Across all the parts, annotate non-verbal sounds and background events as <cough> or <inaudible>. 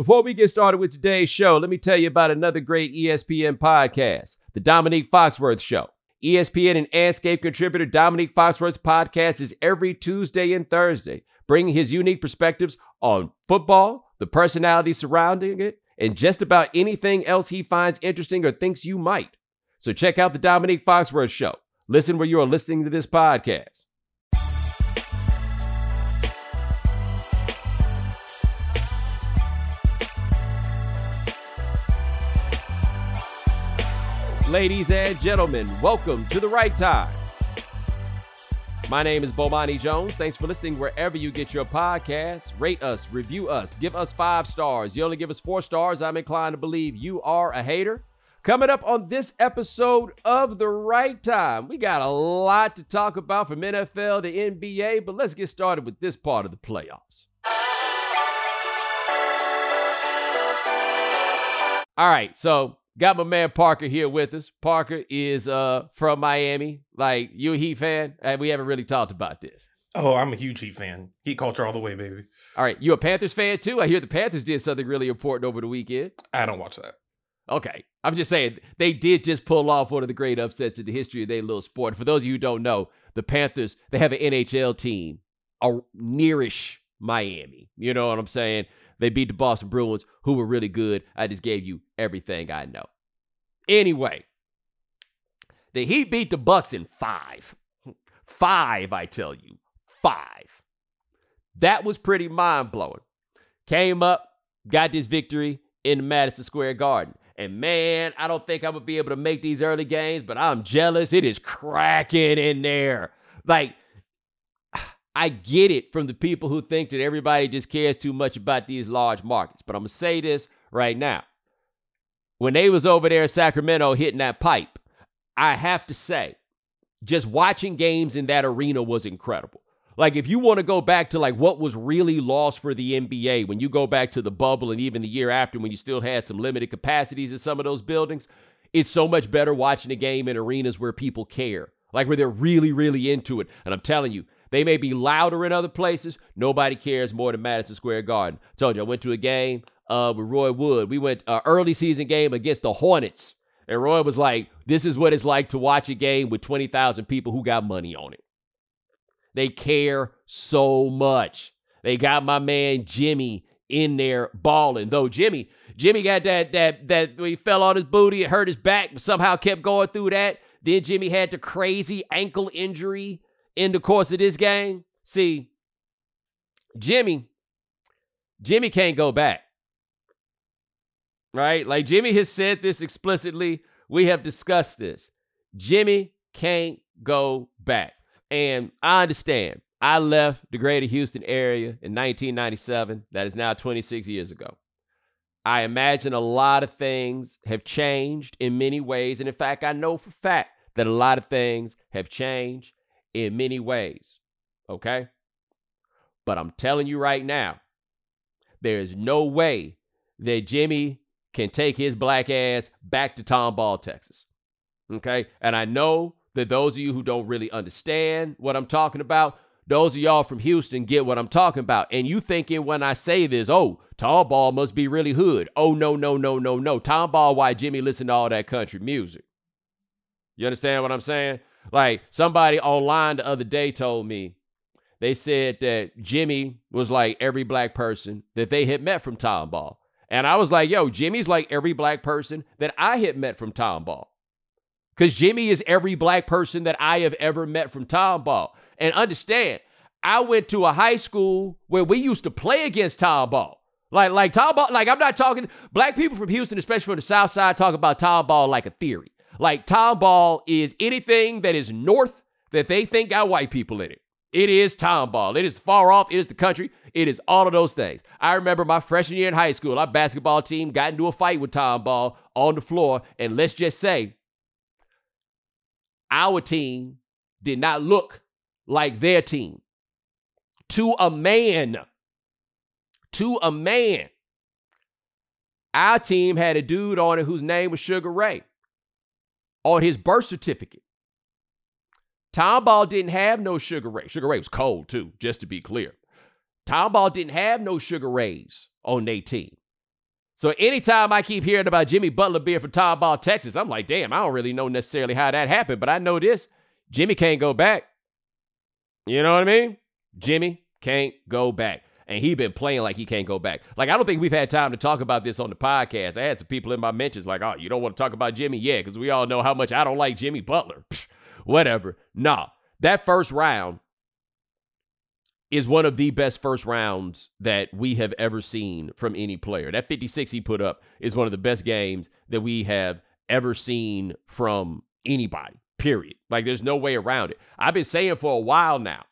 Before we get started with today's show, let me tell you about another great ESPN podcast, The Dominique Foxworth Show. ESPN and Andscape contributor Dominique Foxworth's podcast is every Tuesday and Thursday, bringing his unique perspectives on football, the personalities surrounding it, and just about anything else he finds interesting or thinks you might. So check out The Dominique Foxworth Show. Listen where you are listening to this podcast. Ladies and gentlemen, welcome to the right time. My name is Bomani Jones. Thanks for listening wherever you get your podcasts. Rate us, review us, give us five stars. You only give us four stars. I'm inclined to believe you are a hater. Coming up on this episode of The Right Time, we got a lot to talk about from NFL to NBA, but let's get started with this part of the playoffs. All right, so got my man Parker here with us. Parker is uh from Miami. Like you a Heat fan? And we haven't really talked about this. Oh, I'm a huge Heat fan. Heat culture all the way, baby. All right, you a Panthers fan too? I hear the Panthers did something really important over the weekend. I don't watch that. Okay. I'm just saying they did just pull off one of the great upsets in the history of their little sport. For those of you who don't know, the Panthers, they have an NHL team, a nearish Miami. You know what I'm saying? They beat the Boston Bruins, who were really good. I just gave you everything I know. Anyway, the Heat beat the Bucks in five. Five, I tell you. Five. That was pretty mind blowing. Came up, got this victory in Madison Square Garden. And man, I don't think I'm gonna be able to make these early games, but I'm jealous. It is cracking in there. Like, I get it from the people who think that everybody just cares too much about these large markets. But I'm gonna say this right now. When they was over there in Sacramento hitting that pipe, I have to say, just watching games in that arena was incredible. Like if you want to go back to like what was really lost for the NBA when you go back to the bubble and even the year after when you still had some limited capacities in some of those buildings, it's so much better watching a game in arenas where people care. Like where they're really really into it. And I'm telling you, they may be louder in other places, nobody cares more than Madison Square Garden. told you I went to a game uh, with Roy Wood. We went uh, early season game against the Hornets. And Roy was like, "This is what it's like to watch a game with 20,000 people who got money on it." They care so much. They got my man Jimmy in there balling. Though Jimmy, Jimmy got that that that he fell on his booty, it hurt his back, but somehow kept going through that. Then Jimmy had the crazy ankle injury in the course of this game. See, Jimmy, Jimmy can't go back. Right? Like Jimmy has said this explicitly. We have discussed this. Jimmy can't go back. And I understand. I left the greater Houston area in 1997. That is now 26 years ago. I imagine a lot of things have changed in many ways. And in fact, I know for fact that a lot of things have changed in many ways. Okay? But I'm telling you right now, there is no way that Jimmy can take his black ass back to Tomball, Texas. Okay? And I know that those of you who don't really understand what I'm talking about, those of y'all from Houston get what I'm talking about. And you thinking when I say this, oh, Tomball must be really hood. Oh, no, no, no, no, no. Tomball, why Jimmy listen to all that country music. You understand what I'm saying? Like somebody online the other day told me, they said that Jimmy was like every black person that they had met from Tomball. And I was like, yo, Jimmy's like every black person that I had met from Tomball. Because Jimmy is every black person that I have ever met from Tomball. And understand, I went to a high school where we used to play against Tomball. Like, like Tomball, like I'm not talking, black people from Houston, especially from the South Side, talk about Tomball like a theory. Like Tomball is anything that is north that they think got white people in it. It is Tomball. It is far off. It is the country. It is all of those things. I remember my freshman year in high school, our basketball team got into a fight with Tomball on the floor. And let's just say, our team did not look like their team. To a man. To a man. Our team had a dude on it whose name was Sugar Ray on his birth certificate. Tomball didn't have no Sugar Ray. Sugar Ray was cold too, just to be clear. Tomball didn't have no Sugar Rays on their team. So anytime I keep hearing about Jimmy Butler being from Tomball, Texas, I'm like, damn, I don't really know necessarily how that happened, but I know this. Jimmy can't go back. You know what I mean? Jimmy can't go back. And he been playing like he can't go back. Like, I don't think we've had time to talk about this on the podcast. I had some people in my mentions like, oh, you don't want to talk about Jimmy? Yeah, because we all know how much I don't like Jimmy Butler. Whatever. Nah, that first round is one of the best first rounds that we have ever seen from any player. That 56 he put up is one of the best games that we have ever seen from anybody, period. Like, there's no way around it. I've been saying for a while now,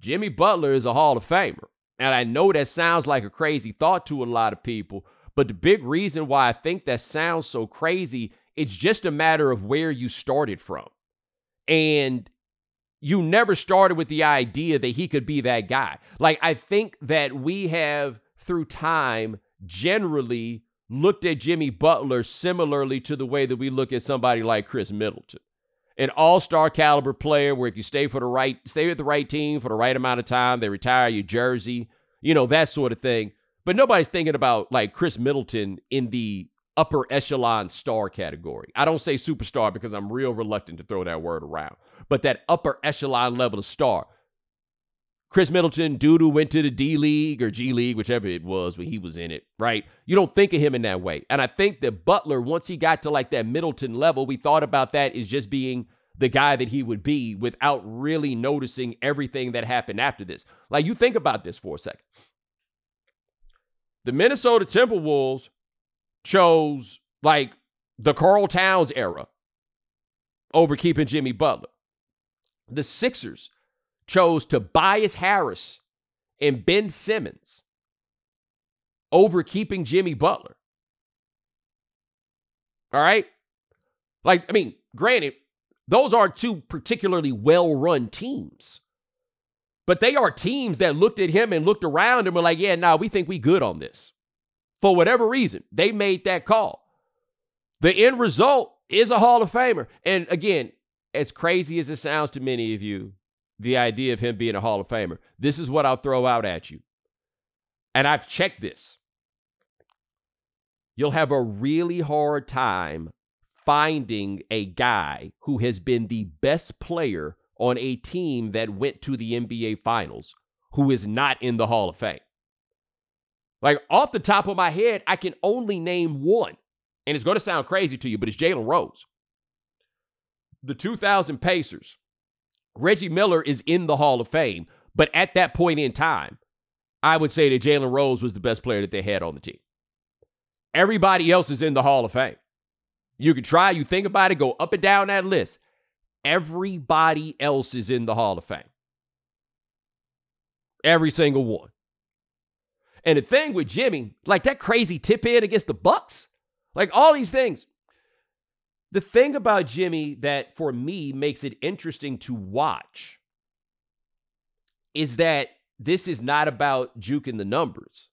Jimmy Butler is a Hall of Famer. And I know that sounds like a crazy thought to a lot of people, but the big reason why I think that sounds so crazy, it's just a matter of where you started from. And you never started with the idea that he could be that guy. Like, I think that we have, through time, generally looked at Jimmy Butler similarly to the way that we look at somebody like Khris Middleton. An all-star caliber player where if you stay for the right, stay with the right team for the right amount of time, they retire your jersey, you know, that sort of thing. But nobody's thinking about like Khris Middleton in the upper echelon star category. I don't say superstar because I'm real reluctant to throw that word around, but that upper echelon level of star. Khris Middleton, dude who went to the D League or G League, whichever it was when he was in it, right? You don't think of him in that way. And I think that Butler, once he got to like that Middleton level, we thought about that as just being the guy that he would be without really noticing everything that happened after this. Like, you think about this for a second. The Minnesota Timberwolves chose like the Karl Towns era over keeping Jimmy Butler. The Sixers chose Tobias Harris and Ben Simmons over keeping Jimmy Butler. All right? Like, I mean, granted, those are two particularly well run teams. But they are teams that looked at him and looked around and were like, yeah, nah, we think we good on this for whatever reason, they made that call. The end result is a Hall of Famer. And again, as crazy as it sounds to many of you, the idea of him being a Hall of Famer, this is what I'll throw out at you. And I've checked this. You'll have a really hard time finding a guy who has been the best player on a team that went to the NBA Finals who is not in the Hall of Fame. Like off the top of my head, I can only name one. And it's going to sound crazy to you, but it's Jalen Rose. The 2000 Pacers. Reggie Miller is in the Hall of Fame, but at that point in time, I would say that Jalen Rose was the best player that they had on the team. Everybody else is in the Hall of Fame. You can try, you think about it, go up and down that list. Everybody else is in the Hall of Fame. Every single one. And the thing with Jimmy, like that crazy tip in against the Bucks, like all these things. The thing about Jimmy that for me makes it interesting to watch is that this is not about juking the numbers.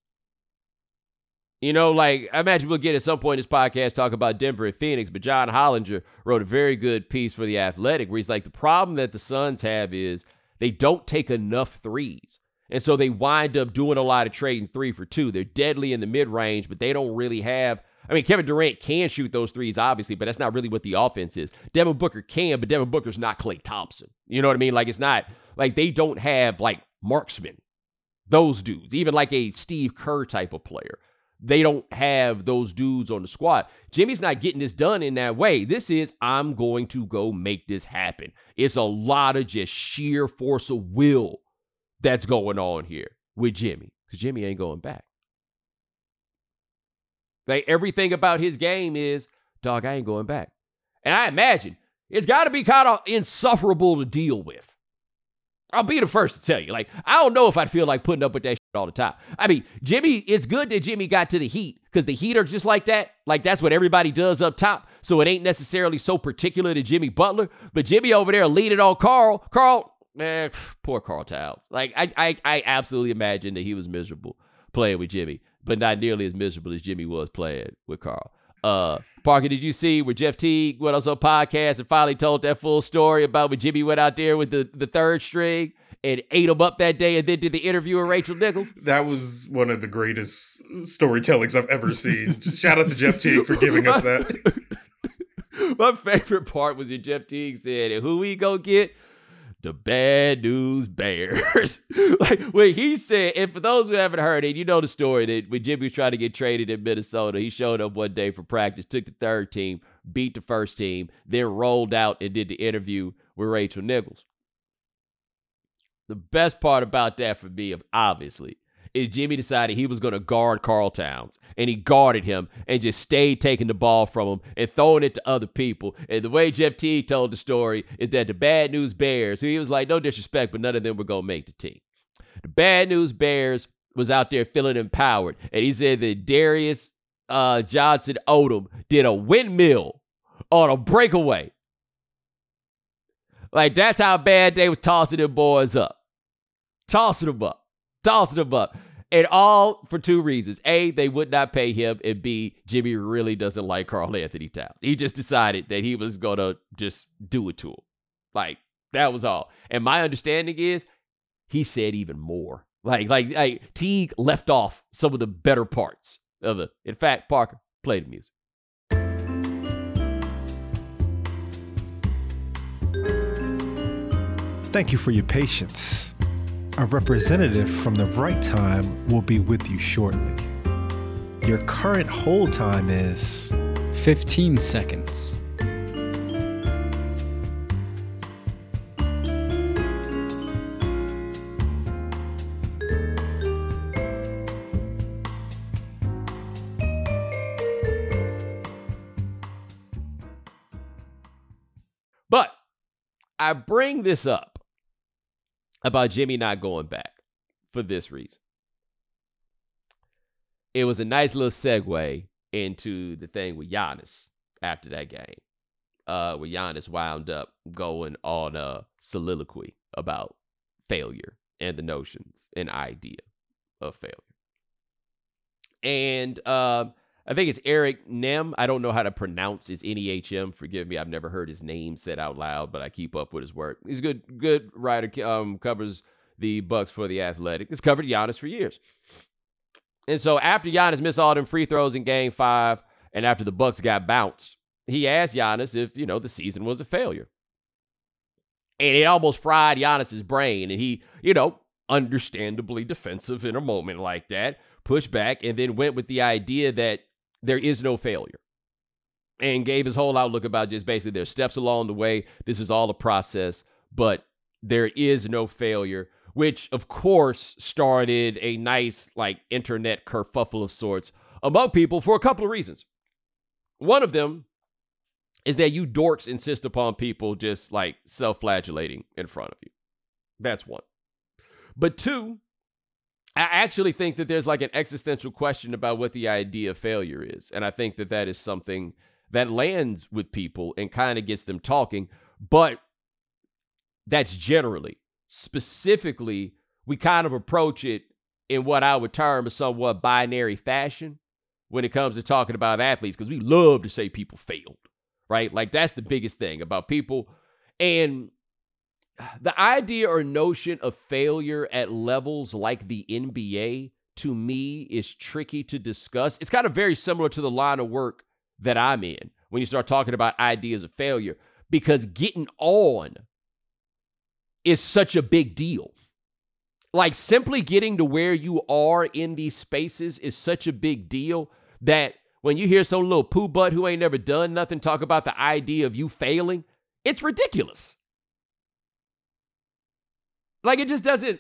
You know, like I imagine we'll get at some point in this podcast talk about Denver and Phoenix, but John Hollinger wrote a very good piece for the Athletic where he's like the problem that the Suns have is they don't take enough threes. And so they wind up doing a lot of trading three for two. They're deadly in the mid range, but they don't really have. I mean, Kevin Durant can shoot those threes, obviously, but that's not really what the offense is. Devin Booker can, but Devin Booker's not Klay Thompson. You know what I mean? Like, it's not like they don't have like marksmen, those dudes, even like a Steve Kerr type of player. They don't have those dudes on the squad. Jimmy's not getting this done in that way. This is, I'm going to go make this happen. It's a lot of just sheer force of will that's going on here with Jimmy because Jimmy ain't going back. Like everything about his game is, dog, I ain't going back. And I imagine it's got to be kind of insufferable to deal with. I'll be the first to tell you. Like, I don't know if I'd feel like putting up with that all the time. I mean, Jimmy, it's good that Jimmy got to the Heat because the Heat are just like that. Like, that's what everybody does up top. So it ain't necessarily so particular to Jimmy Butler. But Jimmy over there leading on Karl. Karl, man, poor Karl Towns. Like I, I, I absolutely imagine that he was miserable playing with Jimmy, but not nearly as miserable as Jimmy was playing with Karl. Uh, Parker, did you see where Jeff Teague went on some podcast and finally told that full story about when Jimmy went out there with the, the third string and ate him up that day and then did the interview with Rachel Nichols. <laughs> That was one of the greatest storytellings I've ever seen. Shout out to Jeff Teague for giving us that. <laughs> My favorite part was when Jeff Teague said, who we go get? The bad news bears. <laughs> like when he said, and for those who haven't heard it, you know the story that when Jimmy was trying to get traded in Minnesota, he showed up one day for practice, took the third team, beat the first team, then rolled out and did the interview with Rachel Nichols. The best part about that for me, obviously, is Jimmy decided he was going to guard Karl Towns, and he guarded him and just stayed taking the ball from him and throwing it to other people. And the way Jeff T told the story is that the Bad News Bears, who he was like, no disrespect, but none of them were going to make the team. The Bad News Bears was out there feeling empowered, and he said that Darius uh, Johnson Odom did a windmill on a breakaway. Like that's how bad they was tossing them boys up tossing him up, tossing him up. And all for two reasons. A, they would not pay him. And B, Jimmy really doesn't like Karl-Anthony Towns. He just decided that he was going to just do it to him. Like, that was all. And my understanding is he said even more. Like, like, like Teague left off some of the better parts of it. In fact, Parker, play the music. Thank you for your patience. A representative from the right time will be with you shortly. Your current hold time is 15 seconds. But I bring this up about Jimmy not going back for this reason. It was a nice little segue into the thing with Giannis after that game, uh, where Giannis wound up going on a soliloquy about failure and the notions and idea of failure. And um, I think it's Eric Nehm. I don't know how to pronounce his N-E-H-M. Forgive me. I've never heard his name said out loud, but I keep up with his work. He's a good, good writer. Um, covers the Bucks for the Athletic. He's covered Giannis for years. And so after Giannis missed all them free throws in Game Five, and after the Bucks got bounced, he asked Giannis if you know the season was a failure. And it almost fried Giannis's brain, and he, you know, understandably defensive in a moment like that, pushed back, and then went with the idea that there is no failure and gave his whole outlook about just basically there's steps along the way. This is all a process, but there is no failure, which of course started a nice like internet kerfuffle of sorts among people for a couple of reasons. One of them is that you dorks insist upon people just like self flagellating in front of you. That's one. But two, I actually think that there's like an existential question about what the idea of failure is. And I think that that is something that lands with people and kind of gets them talking. But that's generally, specifically, we kind of approach it in what I would term a somewhat binary fashion when it comes to talking about athletes, because we love to say people failed, right? Like that's the biggest thing about people. And the idea or notion of failure at levels like the NBA to me is tricky to discuss. It's kind of very similar to the line of work that I'm in when you start talking about ideas of failure because getting on is such a big deal. Like simply getting to where you are in these spaces is such a big deal that when you hear some little poo butt who ain't never done nothing talk about the idea of you failing, it's ridiculous. Like it just doesn't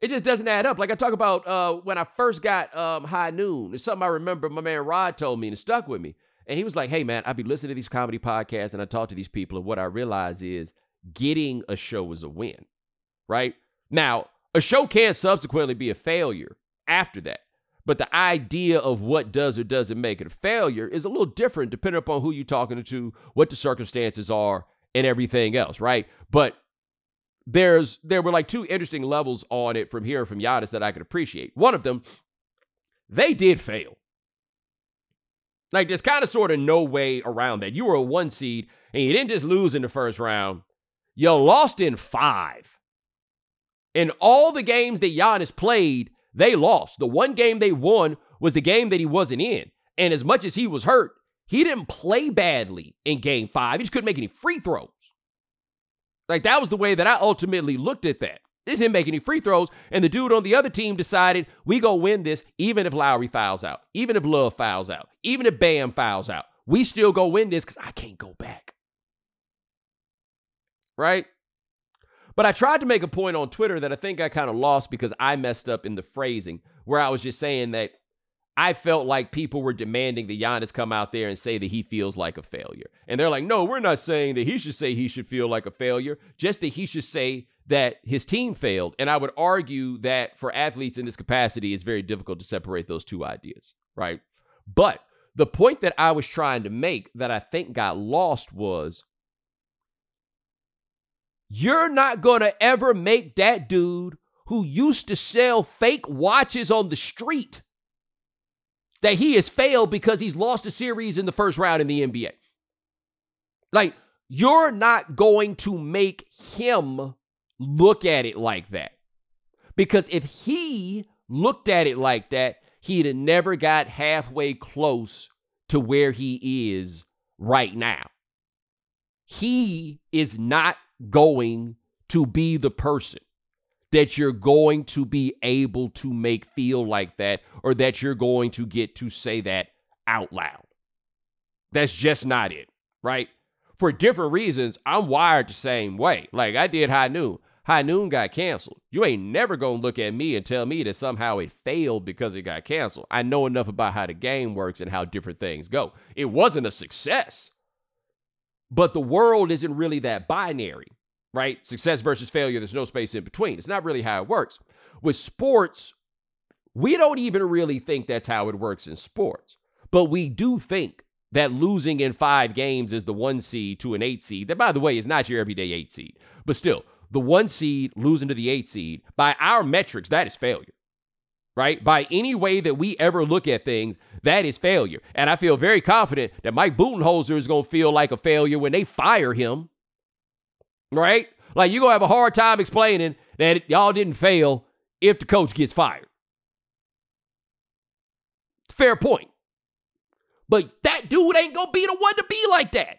it just doesn't add up. Like I talk about uh, when I first got um, High Noon. It's something I remember my man Rod told me and it stuck with me. And he was like, hey man, I'd be listening to these comedy podcasts and I talk to these people, and what I realize is getting a show is a win. Right? Now, a show can subsequently be a failure after that. But the idea of what does or doesn't make it a failure is a little different depending upon who you're talking to, what the circumstances are, and everything else, right? But there's there were like two interesting levels on it from hearing from Giannis that I could appreciate. One of them, they did fail. Like there's kind of sort of no way around that. You were a one seed and you didn't just lose in the first round. You lost in five. In all the games that Giannis played, they lost. The one game they won was the game that he wasn't in. And as much as he was hurt, he didn't play badly in game five. He just couldn't make any free throws. Like that was the way that I ultimately looked at that. He didn't make any free throws. And the dude on the other team decided we go win this even if Lowry fouls out, even if Love fouls out, even if Bam fouls out. We still go win this because I can't go back. Right? But I tried to make a point on Twitter that I think I kind of lost because I messed up in the phrasing, where I was just saying that I felt like people were demanding that Giannis come out there and say that he feels like a failure. And they're like, no, we're not saying that he should say he should feel like a failure, just that he should say that his team failed. And I would argue that for athletes in this capacity, it's very difficult to separate those two ideas, right? But the point that I was trying to make that I think got lost was you're not going to ever make that dude who used to sell fake watches on the street that he has failed because he's lost a series in the first round in the NBA. Like, you're not going to make him look at it like that. Because if he looked at it like that, he'd have never got halfway close to where he is right now. He is not going to be the person that you're going to be able to make feel like that or that you're going to get to say that out loud. That's just not it, right? For different reasons, I'm wired the same way. Like I did High Noon. High Noon got canceled. You ain't never gonna look at me and tell me that somehow it failed because it got canceled. I know enough about how the game works and how different things go. It wasn't a success, but the world isn't really that binary right? Success versus failure, there's no space in between. It's not really how it works. With sports, we don't even really think that's how it works in sports, but we do think that losing in five games is the one seed to an eight seed. That, by the way, is not your everyday eight seed, but still, the one seed losing to the eight seed, by our metrics, that is failure, right? By any way that we ever look at things, that is failure. And I feel very confident that Mike Budenholzer is going to feel like a failure when they fire him right? Like you're gonna have a hard time explaining that y'all didn't fail if the coach gets fired. Fair point. But that dude ain't gonna be the one to be like that.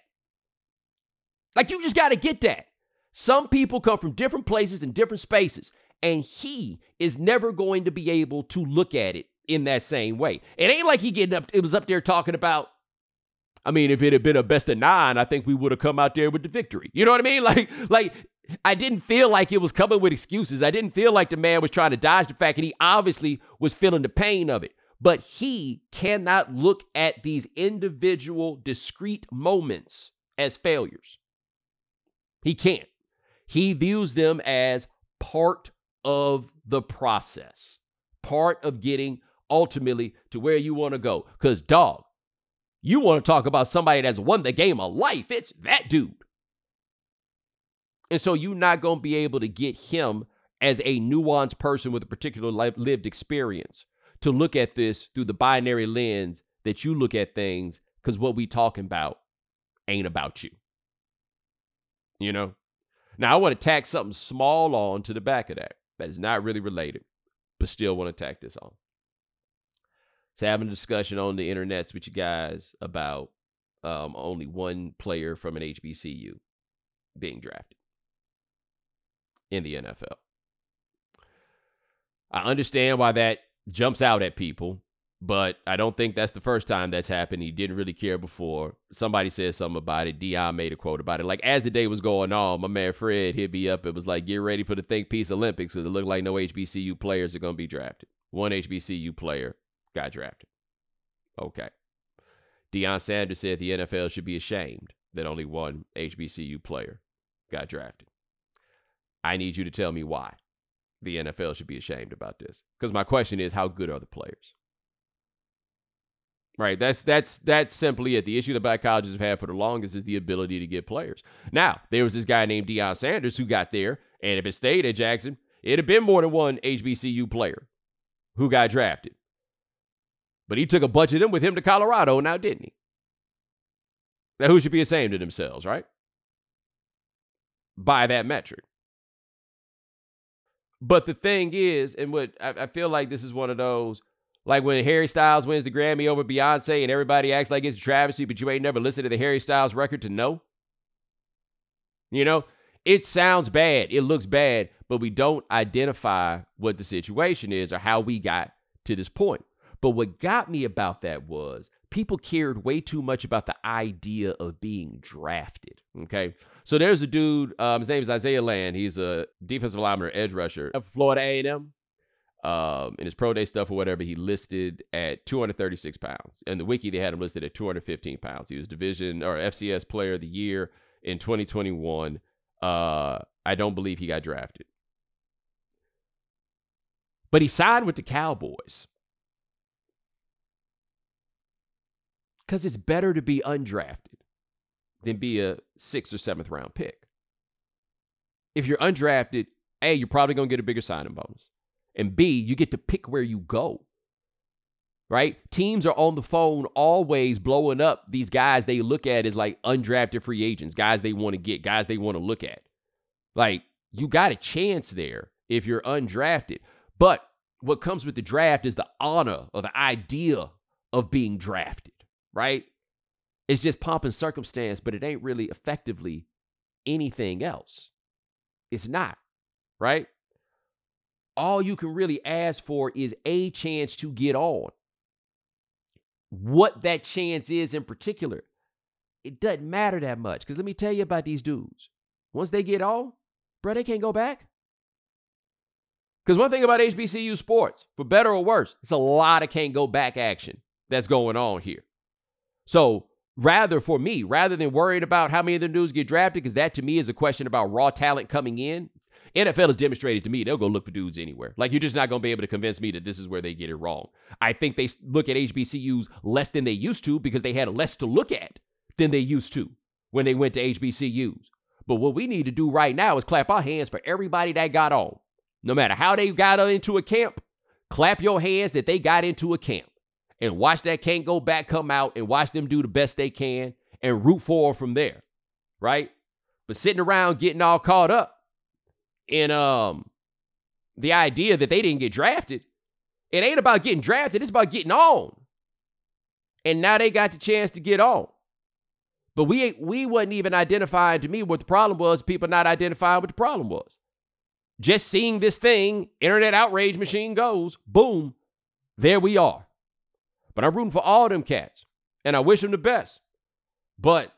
Like you just gotta get that. Some people come from different places and different spaces, and he is never going to be able to look at it in that same way. It ain't like he getting up, it was up there talking about I mean, if it had been a best of nine, I think we would have come out there with the victory. You know what I mean? <laughs> Like, like I didn't feel like it was coming with excuses. I didn't feel like the man was trying to dodge the fact that he obviously was feeling the pain of it. But he cannot look at these individual discrete moments as failures. He can't. He views them as part of the process, part of getting ultimately to where you want to go. Because, dog, you want to talk about somebody that's won the game of life. It's that dude. And so you're not going to be able to get him as a nuanced person with a particular lived experience to look at this through the binary lens that you look at things because what we talking about ain't about you. You know? Now I want to tack something small on to the back of that that is not really related, but still want to tack this on having a discussion on the internets with you guys about um, only one player from an HBCU being drafted in the NFL. I understand why that jumps out at people, but I don't think that's the first time that's happened. He didn't really care before. Somebody said something about it. Deion made a quote about it. Like as the day was going on, my man Fred hit me up. It was like, get ready for the Think Piece Olympics because it looked like no HBCU players are going to be drafted. One HBCU player got drafted. Okay. Deion Sanders said the NFL should be ashamed that only one HBCU player got drafted. I need you to tell me why the NFL should be ashamed about this. Because my question is, how good are the players? Right. That's that's that's simply it. The issue that black colleges have had for the longest is the ability to get players. Now, there was this guy named Deion Sanders who got there, and if it stayed at Jackson, it'd have been more than one HBCU player who got drafted. But he took a bunch of them with him to Colorado now, didn't he? Now, who should be ashamed of themselves, right? By that metric. But the thing is, and what I, I feel like this is one of those, like when Harry Styles wins the Grammy over Beyonce and everybody acts like it's a travesty, but you ain't never listened to the Harry Styles record to know. You know, it sounds bad, it looks bad, but we don't identify what the situation is or how we got to this point. But what got me about that was people cared way too much about the idea of being drafted. Okay. So there's a dude, um, his name is Isaiah Land. He's a defensive lineman edge rusher of Florida A&M. Um, in his pro day stuff or whatever, he listed at 236 pounds. And the wiki, they had him listed at 215 pounds. He was division or FCS player of the year in 2021. Uh, I don't believe he got drafted. But he signed with the Cowboys. Because it's better to be undrafted than be a sixth or seventh round pick. If you're undrafted, A, you're probably going to get a bigger signing bonus. And B, you get to pick where you go. Right? Teams are on the phone always blowing up these guys they look at as like undrafted free agents, guys they want to get, guys they want to look at. Like, you got a chance there if you're undrafted. But what comes with the draft is the honor or the idea of being drafted, right? It's just pomp and circumstance, but it ain't really effectively anything else. It's not, right? All you can really ask for is a chance to get on. What that chance is in particular, it doesn't matter that much. Because let me tell you about these dudes. Once they get on, bro, they can't go back. Because one thing about HBCU sports, for better or worse, it's a lot of can't go back action that's going on here. So rather for me, rather than worried about how many of the dudes get drafted, because that to me is a question about raw talent coming in. NFL has demonstrated to me they'll go look for dudes anywhere. Like you're just not going to be able to convince me that this is where they get it wrong. I think they look at HBCUs less than they used to because they had less to look at than they used to when they went to HBCUs. But what we need to do right now is clap our hands for everybody that got on. No matter how they got into a camp, clap your hands that they got into a camp and watch that can't go back come out and watch them do the best they can and root for from there. Right? But sitting around getting all caught up in um the idea that they didn't get drafted. It ain't about getting drafted, it's about getting on. And now they got the chance to get on. But we we wasn't even identifying to me what the problem was, people not identifying what the problem was. Just seeing this thing, internet outrage machine goes, boom, there we are. But I'm rooting for all them cats, and I wish them the best. But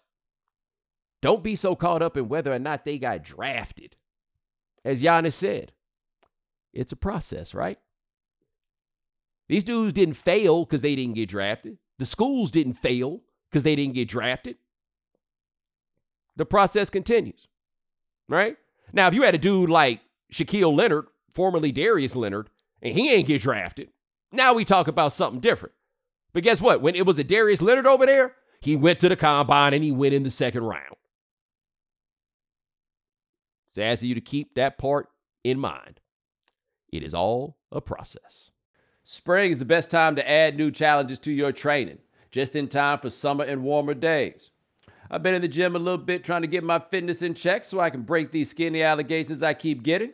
don't be so caught up in whether or not they got drafted. As Giannis said, it's a process, right? These dudes didn't fail because they didn't get drafted. The schools didn't fail because they didn't get drafted. The process continues, right? Now, if you had a dude like Shaquille Leonard, formerly Darius Leonard, and he ain't get drafted, now we talk about something different. But guess what? When it was a Darius Leonard over there, he went to the combine and he went in the second round. So I ask you to keep that part in mind. It is all a process. Spring is the best time to add new challenges to your training, just in time for summer and warmer days. I've been in the gym a little bit trying to get my fitness in check so I can break these skinny allegations I keep getting.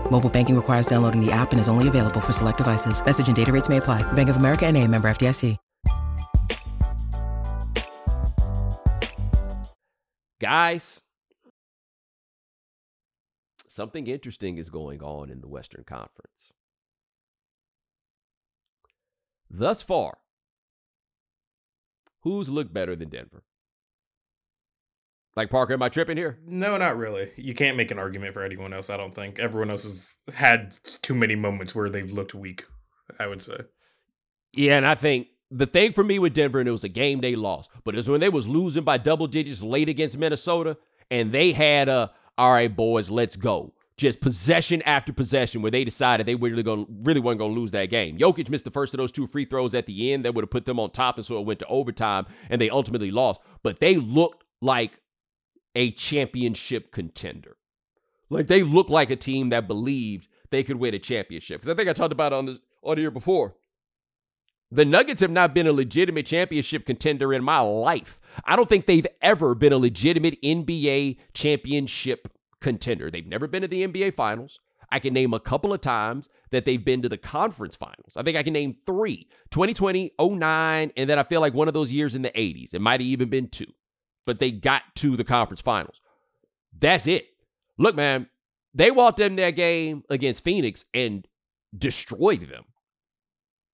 Mobile banking requires downloading the app and is only available for select devices. Message and data rates may apply. Bank of America and a member FDIC. Guys, something interesting is going on in the Western Conference. Thus far, who's looked better than Denver? Like Parker, am I tripping here? No, not really. You can't make an argument for anyone else, I don't think. Everyone else has had too many moments where they've looked weak, I would say. Yeah, and I think the thing for me with Denver, and it was a game they lost, but it was when they was losing by double digits late against Minnesota, and they had a all right, boys, let's go. Just possession after possession where they decided they really going really weren't gonna lose that game. Jokic missed the first of those two free throws at the end that would have put them on top, and so it went to overtime, and they ultimately lost. But they looked like a championship contender. Like they looked like a team that believed they could win a championship. Because I think I talked about on this on here before. The Nuggets have not been a legitimate championship contender in my life. I don't think they've ever been a legitimate NBA championship contender. They've never been to the NBA finals. I can name a couple of times that they've been to the conference finals. I think I can name three 2020, 09, and then I feel like one of those years in the 80s. It might have even been two, but they got to the conference finals. That's it. Look, man, they walked in that game against Phoenix and destroyed them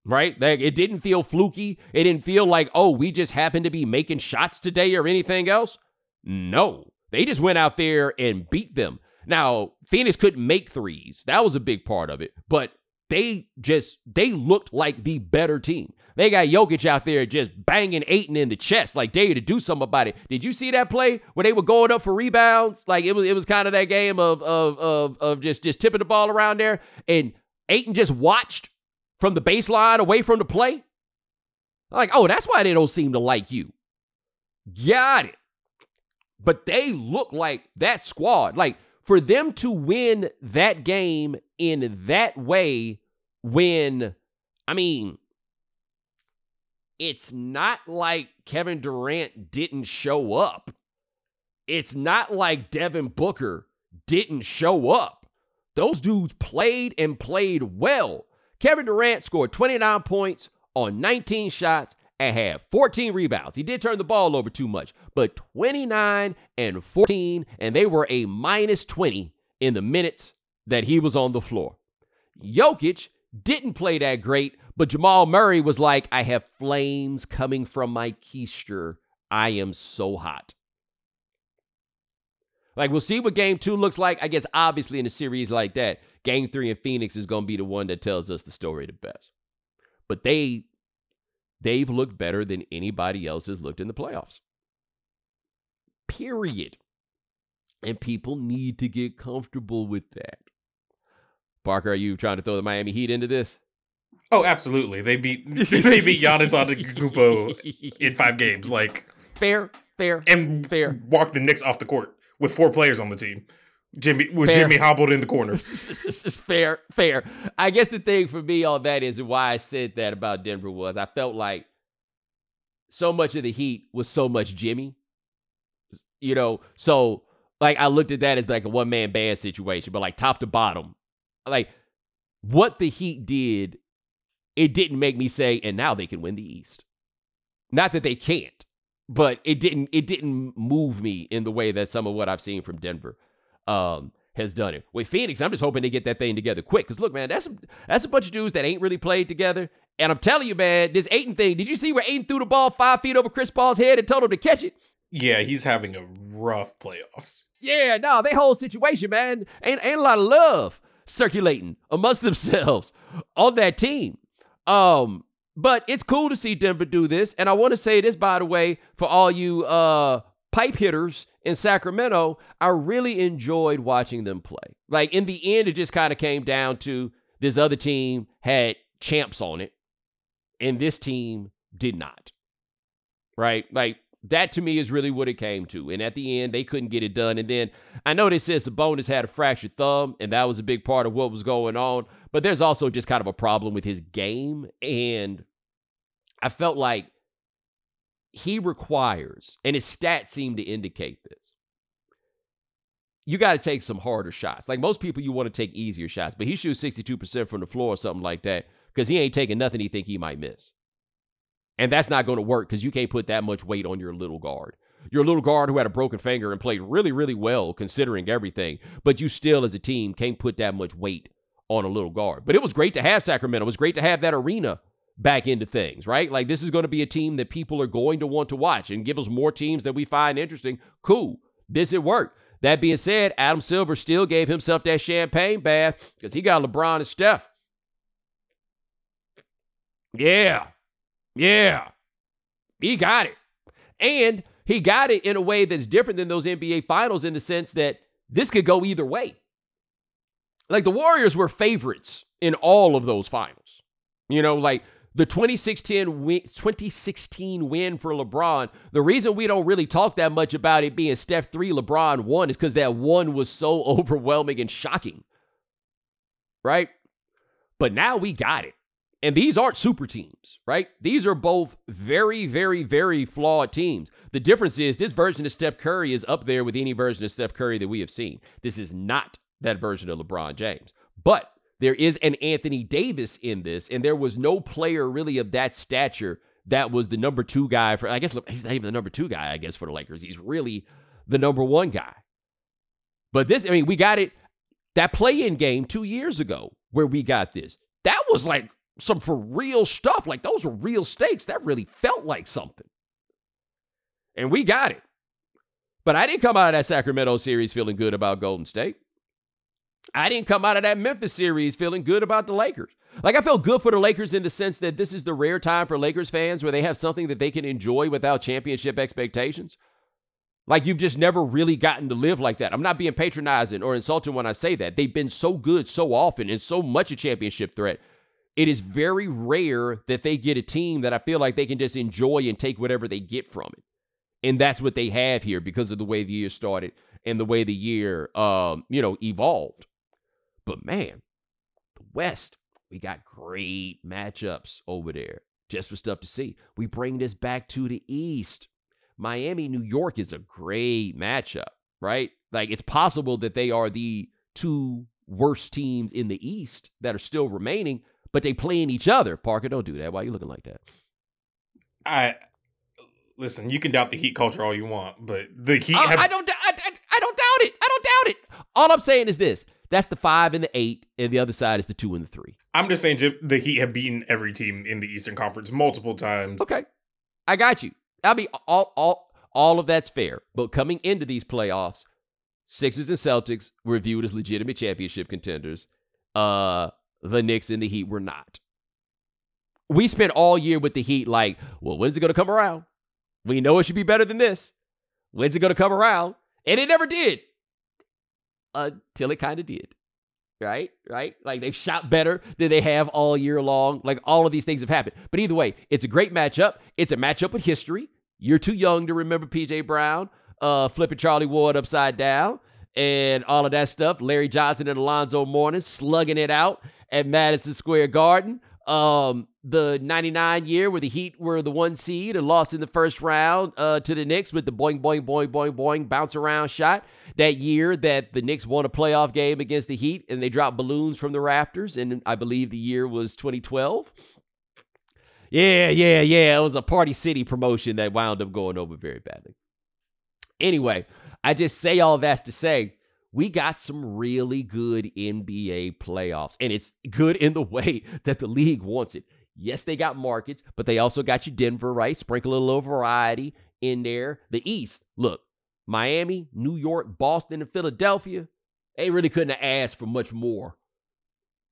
right? Like it didn't feel fluky. It didn't feel like, oh, we just happened to be making shots today or anything else. No, they just went out there and beat them. Now, Phoenix couldn't make threes. That was a big part of it. But they just they looked like the better team. They got Jokic out there just banging Ayton in the chest, like dare you to do something about it. Did you see that play where they were going up for rebounds? Like it was it was kind of that game of of of of just just tipping the ball around there, and Ayton just watched from the baseline away from the play. Like, oh, that's why they don't seem to like you. Got it. But they look like that squad. Like, for them to win that game in that way, when, I mean, it's not like Kevin Durant didn't show up. It's not like Devin Booker didn't show up. Those dudes played and played well. Kevin Durant scored 29 points on 19 shots and had 14 rebounds. He did turn the ball over too much, but 29 and 14, and they were a minus 20 in the minutes that he was on the floor. Jokic didn't play that great, but Jamal Murray was like, I have flames coming from my keister. I am so hot. Like, we'll see what game two looks like. I guess, obviously, in a series like that, game three in Phoenix is going to be the one that tells us the story the best. But they, they've looked better than anybody else has looked in the playoffs. Period. And people need to get comfortable with that. Parker, are you trying to throw the Miami Heat into this? Oh, absolutely. They beat <laughs> they beat Giannis Antetokounmpo in five games. Like fair, fair, and fair. Walk the Knicks off the court with four players on the team. Jimmy with Fair. Jimmy hobbled in the corner. <laughs> fair, fair. I guess the thing for me on that is why I said that about Denver was I felt like so much of the Heat was so much Jimmy. You know, so like I looked at that as like a one man band situation, but like top to bottom, like what the Heat did, it didn't make me say, and now they can win the East. Not that they can't, but it didn't it didn't move me in the way that some of what I've seen from Denver um, has done it. With Phoenix, I'm just hoping they get that thing together quick. Because look, man, that's that's a bunch of dudes that ain't really played together. And I'm telling you, man, this Ayton thing. Did you see where Ayton threw the ball five feet over Chris Paul's head and told him to catch it? Yeah, he's having a rough playoffs. Yeah, no, they whole situation, man, ain't ain't a lot of love circulating amongst <laughs> themselves on that team. Um, but it's cool to see Denver do this. And I want to say this, by the way, for all you uh pipe hitters in Sacramento, I really enjoyed watching them play. Like in the end, it just kind of came down to this other team had champs on it, and this team did not. Right? Like that to me is really what it came to. And at the end, they couldn't get it done. And then I know they said Sabonis had a fractured thumb, and that was a big part of what was going on. But there's also just kind of a problem with his game. And I felt like he requires, and his stats seem to indicate this. You got to take some harder shots. Like most people, you want to take easier shots, but he shoots 62% from the floor or something like that because he ain't taking nothing he think he might miss. And that's not going to work because you can't put that much weight on your little guard. Your little guard who had a broken finger and played really, really well considering everything, but you still, as a team, can't put that much weight on a little guard. But it was great to have Sacramento. It was great to have that arena back into things, right? Like this is going to be a team that people are going to want to watch and give us more teams that we find interesting. Cool. This it worked. That being said, Adam Silver still gave himself that champagne bath because he got LeBron and Steph. Yeah. Yeah. He got it. And he got it in a way that's different than those NBA finals in the sense that this could go either way. Like the Warriors were favorites in all of those finals. You know, like the 2016 win, 2016 win for LeBron, the reason we don't really talk that much about it being Steph 3, LeBron 1 is because that one was so <laughs> overwhelming and shocking. Right? But now we got it. And these aren't super teams, right? These are both very, very, very flawed teams. The difference is this version of Steph Curry is up there with any version of Steph Curry that we have seen. This is not that version of LeBron James. But there is an Anthony Davis in this, and there was no player really of that stature that was the number two guy for. I guess he's not even the number two guy. I guess for the Lakers, he's really the number one guy. But this, I mean, we got it. That play-in game two years ago, where we got this, that was like some for real stuff. Like those were real stakes. That really felt like something, and we got it. But I didn't come out of that Sacramento series feeling good about Golden State. I didn't come out of that Memphis series feeling good about the Lakers. Like I felt good for the Lakers in the sense that this is the rare time for Lakers fans where they have something that they can enjoy without championship expectations. Like you've just never really gotten to live like that. I'm not being patronizing or insulting when I say that. They've been so good so often and so much a championship threat. It is very rare that they get a team that I feel like they can just enjoy and take whatever they get from it. And that's what they have here because of the way the year started and the way the year um, you know, evolved. But man, the West, we got great matchups over there just for stuff to see. We bring this back to the East. Miami, New York is a great matchup, right? Like it's possible that they are the two worst teams in the East that are still remaining, but they play in each other. Parker, don't do that. Why are you looking like that? I listen. You can doubt the Heat culture all you want, but the Heat. I, have, I don't. I, I, I don't doubt it. I don't doubt it. All I'm saying is this: that's the five and the eight, and the other side is the two and the three. I'm just saying the Heat have beaten every team in the Eastern Conference multiple times. Okay, I got you. I mean, all all all of that's fair. But coming into these playoffs, Sixers and Celtics were viewed as legitimate championship contenders. Uh, the Knicks and the Heat were not. We spent all year with the Heat like, well, when's it going to come around? We know it should be better than this. When's it going to come around? And it never did until it kind of did. Right? Right? Like they've shot better than they have all year long. Like all of these things have happened. But either way, it's a great matchup. It's a matchup with history. You're too young to remember PJ Brown uh, flipping Charlie Ward upside down and all of that stuff. Larry Johnson and Alonzo Mourning slugging it out at Madison Square Garden. Um, the 99 year where the Heat were the one seed and lost in the first round uh, to the Knicks with the boing, boing, boing, boing, boing bounce around shot. That year that the Knicks won a playoff game against the Heat and they dropped balloons from the rafters. And I believe the year was 2012. Yeah, yeah, yeah. It was a Party City promotion that wound up going over very badly. Anyway, I just say all that to say we got some really good NBA playoffs, and it's good in the <laughs> way that the league wants it. Yes, they got markets, but they also got you Denver, right? Sprinkle a little variety in there. The East, look, Miami, New York, Boston, and Philadelphia, they really couldn't have asked for much more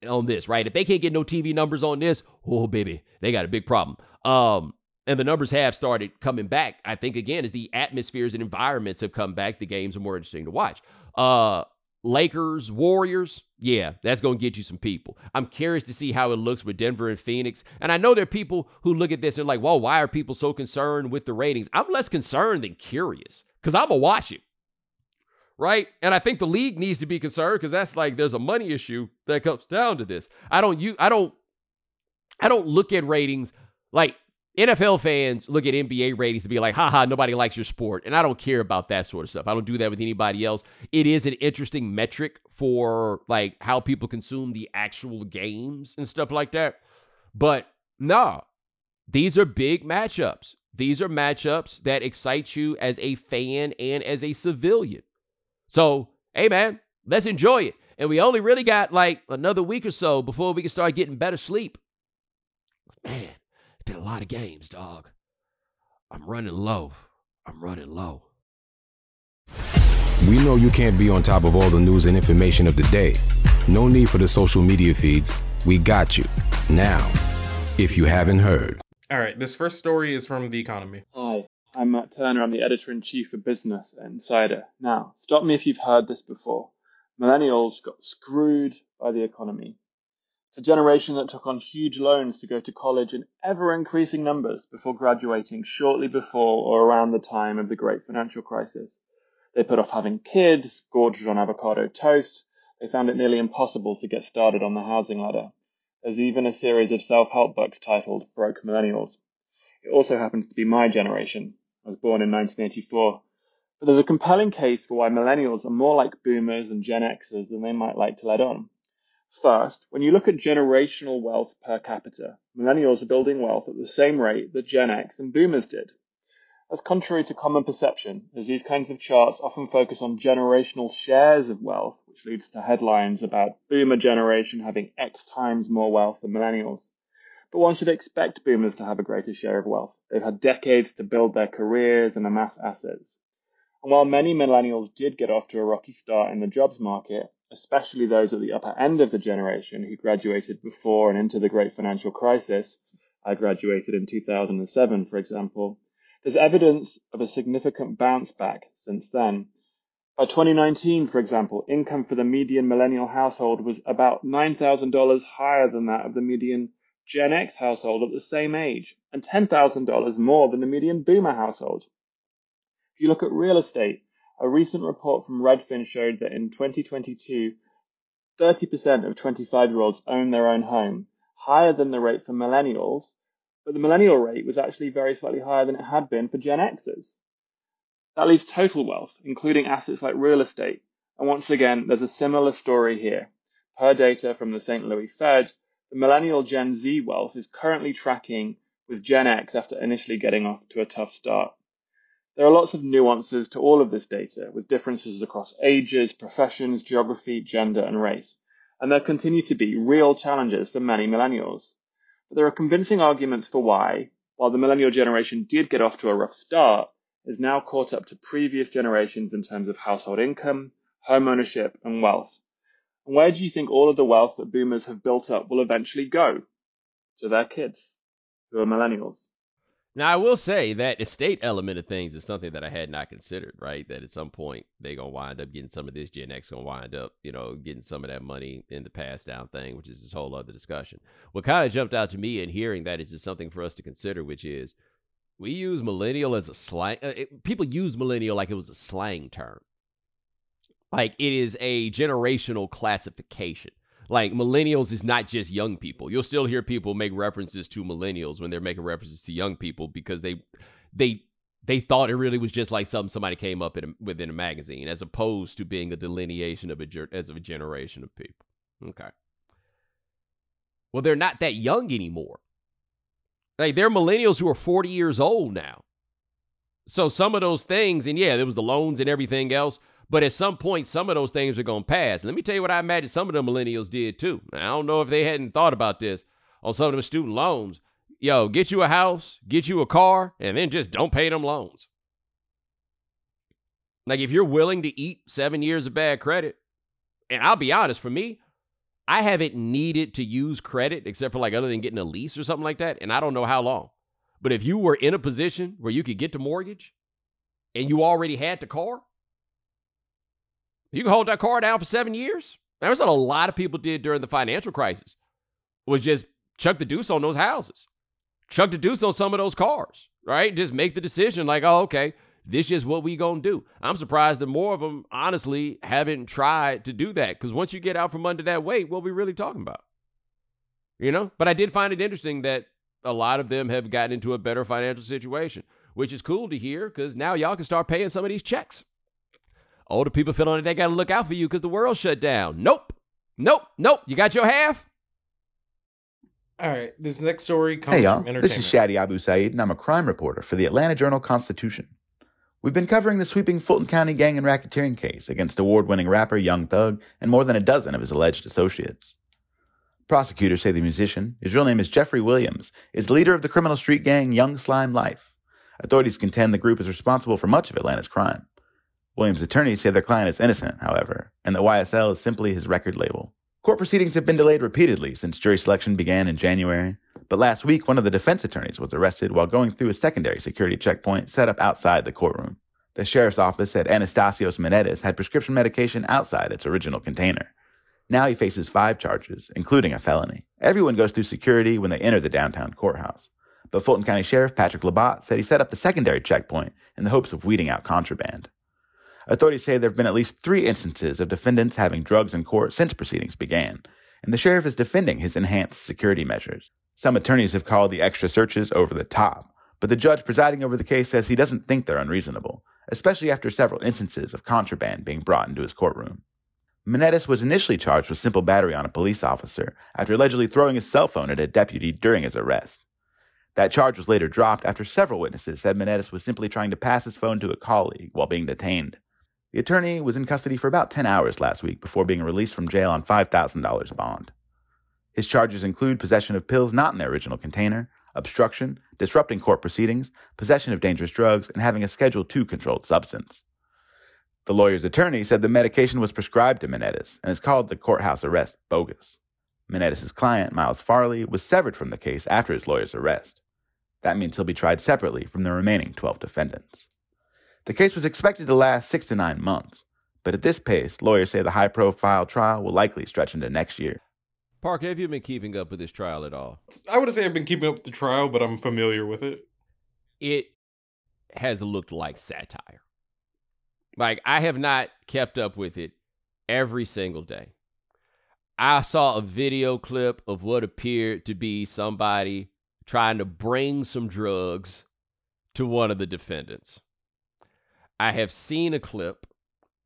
on this, right? If they can't get no TV numbers on this, oh baby, they got a big problem. Um, and the numbers have started coming back. I think again, as the atmospheres and environments have come back, the games are more interesting to watch. Uh, Lakers, Warriors, yeah, that's going to get you some people. I'm curious to see how it looks with Denver and Phoenix. And I know there are people who look at this and like, well, why are people so concerned with the ratings? I'm less concerned than curious because I'm going to watch it. Right. And I think the league needs to be concerned because that's like there's a money issue that comes down to this. I don't, you, I don't, I don't look at ratings like NFL fans look at NBA ratings to be like, haha, nobody likes your sport. And I don't care about that sort of stuff. I don't do that with anybody else. It is an interesting metric for like how people consume the actual games and stuff like that. But no, these are big matchups. These are matchups that excite you as a fan and as a civilian. So, hey man, let's enjoy it. And we only really got like another week or so before we can start getting better sleep. Man, it's a lot of games, dog. I'm running low. I'm running low. We know you can't be on top of all the news and information of the day. No need for the social media feeds. We got you. Now, if you haven't heard. All right, this first story is from The Economy. Hi, I'm Matt Turner. I'm the editor in chief of Business at Insider. Now, stop me if you've heard this before. Millennials got screwed by the economy. It's a generation that took on huge loans to go to college in ever increasing numbers before graduating shortly before or around the time of the great financial crisis. They put off having kids, gorged on avocado toast. They found it nearly impossible to get started on the housing ladder. There's even a series of self-help books titled Broke Millennials. It also happens to be my generation. I was born in 1984. But there's a compelling case for why millennials are more like boomers and Gen Xers than they might like to let on. First, when you look at generational wealth per capita, millennials are building wealth at the same rate that Gen X and boomers did. That's contrary to common perception, as these kinds of charts often focus on generational shares of wealth, which leads to headlines about boomer generation having X times more wealth than millennials. But one should expect boomers to have a greater share of wealth. They've had decades to build their careers and amass assets. And while many millennials did get off to a rocky start in the jobs market, especially those at the upper end of the generation who graduated before and into the great financial crisis, I graduated in 2007, for example, there's evidence of a significant bounce back since then. By 2019, for example, income for the median millennial household was about $9,000 higher than that of the median Gen X household at the same age, and $10,000 more than the median boomer household. If you look at real estate, a recent report from Redfin showed that in 2022, 30% of 25 year olds own their own home, higher than the rate for millennials, but the millennial rate was actually very slightly higher than it had been for Gen Xers. That leaves total wealth, including assets like real estate. And once again, there's a similar story here. Per data from the St. Louis Fed, the millennial Gen Z wealth is currently tracking with Gen X after initially getting off to a tough start. There are lots of nuances to all of this data, with differences across ages, professions, geography, gender, and race. And there continue to be real challenges for many millennials. But there are convincing arguments for why, while the millennial generation did get off to a rough start, is now caught up to previous generations in terms of household income, home ownership, and wealth. And where do you think all of the wealth that boomers have built up will eventually go? To their kids, who are millennials. Now, I will say that estate element of things is something that I had not considered, right? That at some point they're going to wind up getting some of this. Gen X going to wind up, you know, getting some of that money in the pass down thing, which is this whole other discussion. What kind of jumped out to me in hearing that is just something for us to consider, which is we use millennial as a slang. Uh, it, people use millennial like it was a slang term. Like it is a generational classification. Like millennials is not just young people. You'll still hear people make references to millennials when they're making references to young people because they they they thought it really was just like something somebody came up in a, within a magazine, as opposed to being a delineation of a as of a generation of people. Okay. Well, they're not that young anymore. Like they're millennials who are 40 years old now. So some of those things, and yeah, there was the loans and everything else. But at some point, some of those things are going to pass. Let me tell you what I imagine some of the millennials did too. I don't know if they hadn't thought about this on some of them student loans. Yo, get you a house, get you a car, and then just don't pay them loans. Like if you're willing to eat seven years of bad credit, and I'll be honest, for me, I haven't needed to use credit except for like other than getting a lease or something like that, and I don't know how long. But if you were in a position where you could get the mortgage and you already had the car, you can hold that car down for seven years. That's what a lot of people did during the financial crisis. Was just chuck the deuce on those houses, chuck the deuce on some of those cars, right? Just make the decision like, oh, okay, this is what we gonna do. I'm surprised that more of them honestly haven't tried to do that because once you get out from under that weight, what we really talking about? You know. But I did find it interesting that a lot of them have gotten into a better financial situation, which is cool to hear because now y'all can start paying some of these checks. Older people feeling like they got to look out for you because the world shut down. Nope. Nope. Nope. You got your half? All right, this next story comes Hey y'all, from entertainment. this is Shaddi Abusaid, and I'm a crime reporter for the Atlanta Journal Constitution. We've been covering the sweeping Fulton County gang and racketeering case against award winning rapper Young Thug and more than a dozen of his alleged associates. Prosecutors say the musician, his real name is Jeffrey Williams, is leader of the criminal street gang Young Slime Life. Authorities contend the group is responsible for much of Atlanta's crime. Williams' attorneys say their client is innocent, however, and that YSL is simply his record label. Court proceedings have been delayed repeatedly since jury selection began in January, but last week one of the defense attorneys was arrested while going through a secondary security checkpoint set up outside the courtroom. The sheriff's office said Anastasios Manettas had prescription medication outside its original container. Now he faces five charges, including a felony. Everyone goes through security when they enter the downtown courthouse. But Fulton County Sheriff Patrick Labat said he set up the secondary checkpoint in the hopes of weeding out contraband. Authorities say there have been at least three instances of defendants having drugs in court since proceedings began, and the sheriff is defending his enhanced security measures. Some attorneys have called the extra searches over the top, but the judge presiding over the case says he doesn't think they're unreasonable, especially after several instances of contraband being brought into his courtroom. Manettas was initially charged with simple battery on a police officer after allegedly throwing his cell phone at a deputy during his arrest. That charge was later dropped after several witnesses said Manettas was simply trying to pass his phone to a colleague while being detained. The attorney was in custody for about 10 hours last week before being released from jail on $5,000 bond. His charges include possession of pills not in their original container, obstruction, disrupting court proceedings, possession of dangerous drugs, and having a Schedule II controlled substance. The lawyer's attorney said the medication was prescribed to Manettas and has called the courthouse arrest bogus. Manettas's client, Miles Farley, was severed from the case after his lawyer's arrest. That means he'll be tried separately from the remaining 12 defendants. The case was expected to last six to nine months, but at this pace, lawyers say the high profile trial will likely stretch into next year. Parker, have you been keeping up with this trial at all? I wouldn't say I've been keeping up with the trial, but I'm familiar with it. It has looked like satire. Like, I have not kept up with it every single day. I saw a video clip of what appeared to be somebody trying to bring some drugs to one of the defendants. I have seen a clip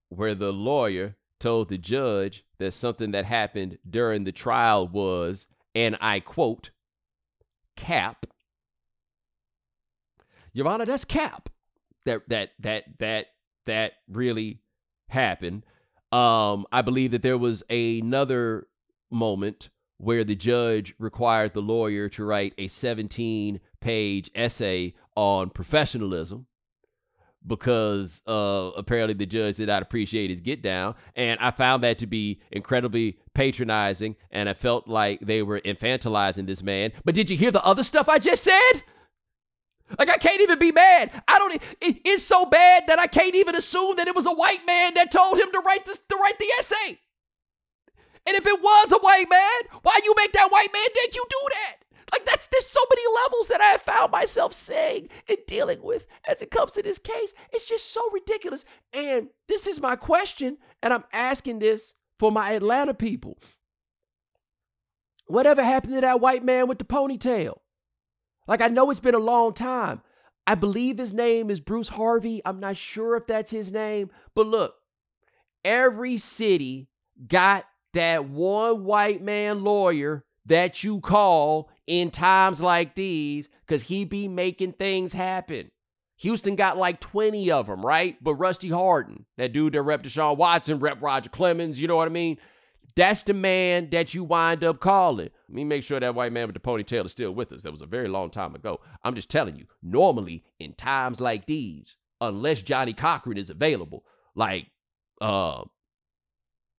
where the lawyer told the judge that something that happened during the trial was, and I quote, cap. Your Honor, that's cap. That that that that that really happened. Um, I believe that there was another moment where the judge required the lawyer to write a 17 page essay on professionalism because uh, apparently the judge did not appreciate his get down. And I found that to be incredibly patronizing. And I felt like they were infantilizing this man. But did you hear the other stuff I just said? Like I can't even be mad. I don't. It, it's so bad that I can't even assume that it was a white man that told him to write this to write the essay. And if it was a white man, why you make that white man think you do that? Like that's there's so many levels that I have found myself saying and dealing with as it comes to this case. It's just so ridiculous. And this is my question, and I'm asking this for my Atlanta people. Whatever happened to that white man with the ponytail? Like I know it's been a long time. I believe his name is Bruce Harvey. I'm not sure if that's his name, but look, every city got that one white man lawyer that you call in times like these because he be making things happen. Houston got like 20 of them, right? But Rusty Hardin, that dude that rep Deshaun Watson, rep Roger Clemens, you know what I mean? That's the man that you wind up calling. Let me make sure that white man with the ponytail is still with us. That was a very long time ago. I'm just telling you, normally in times like these, unless Johnnie Cochran is available, like uh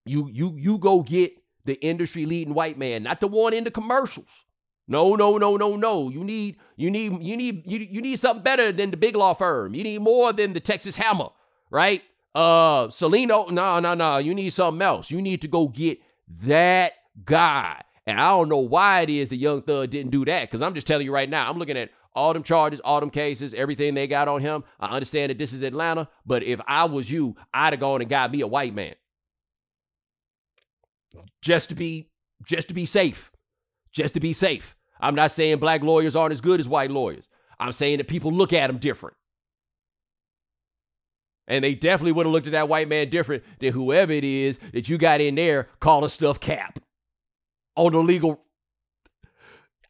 you you you go get the industry leading white man, not the one in the commercials. No, no, no, no, no. You need you need you need you, you need something better than the big law firm. You need more than the Texas Hammer, right? Uh Salino, no, no, no. You need something else. You need to go get that guy. And I don't know why it is the young thug didn't do that. Because I'm just telling you right now, I'm looking at all them charges, all them cases, everything they got on him. I understand that this is Atlanta, but if I was you, I'd have gone and got me a white man. Just to be just to be safe. Just to be safe. I'm not saying black lawyers aren't as good as white lawyers. I'm saying that people look at them different. And they definitely would have looked at that white man different than whoever it is that you got in there calling stuff cap on the legal.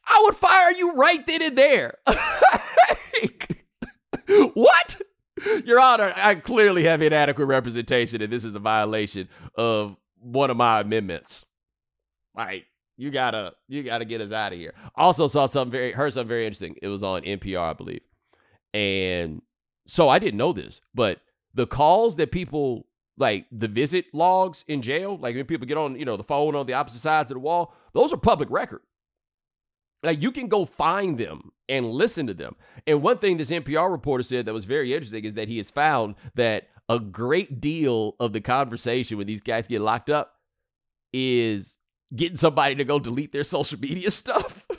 I would fire you right then and there. <laughs> what? Your Honor, I clearly have inadequate representation, and this is a violation of one of my amendments. Like, you gotta, you gotta get us out of here. Also saw something very, heard something very interesting. It was on NPR, I believe, and so I didn't know this, but the calls that people like the visit logs in jail, like when people get on, you know, the phone on the opposite sides of the wall, those are public record. Like you can go find them and listen to them. And one thing this NPR reporter said that was very interesting is that he has found that a great deal of the conversation when these guys get locked up is getting somebody to go delete their social media stuff. <laughs>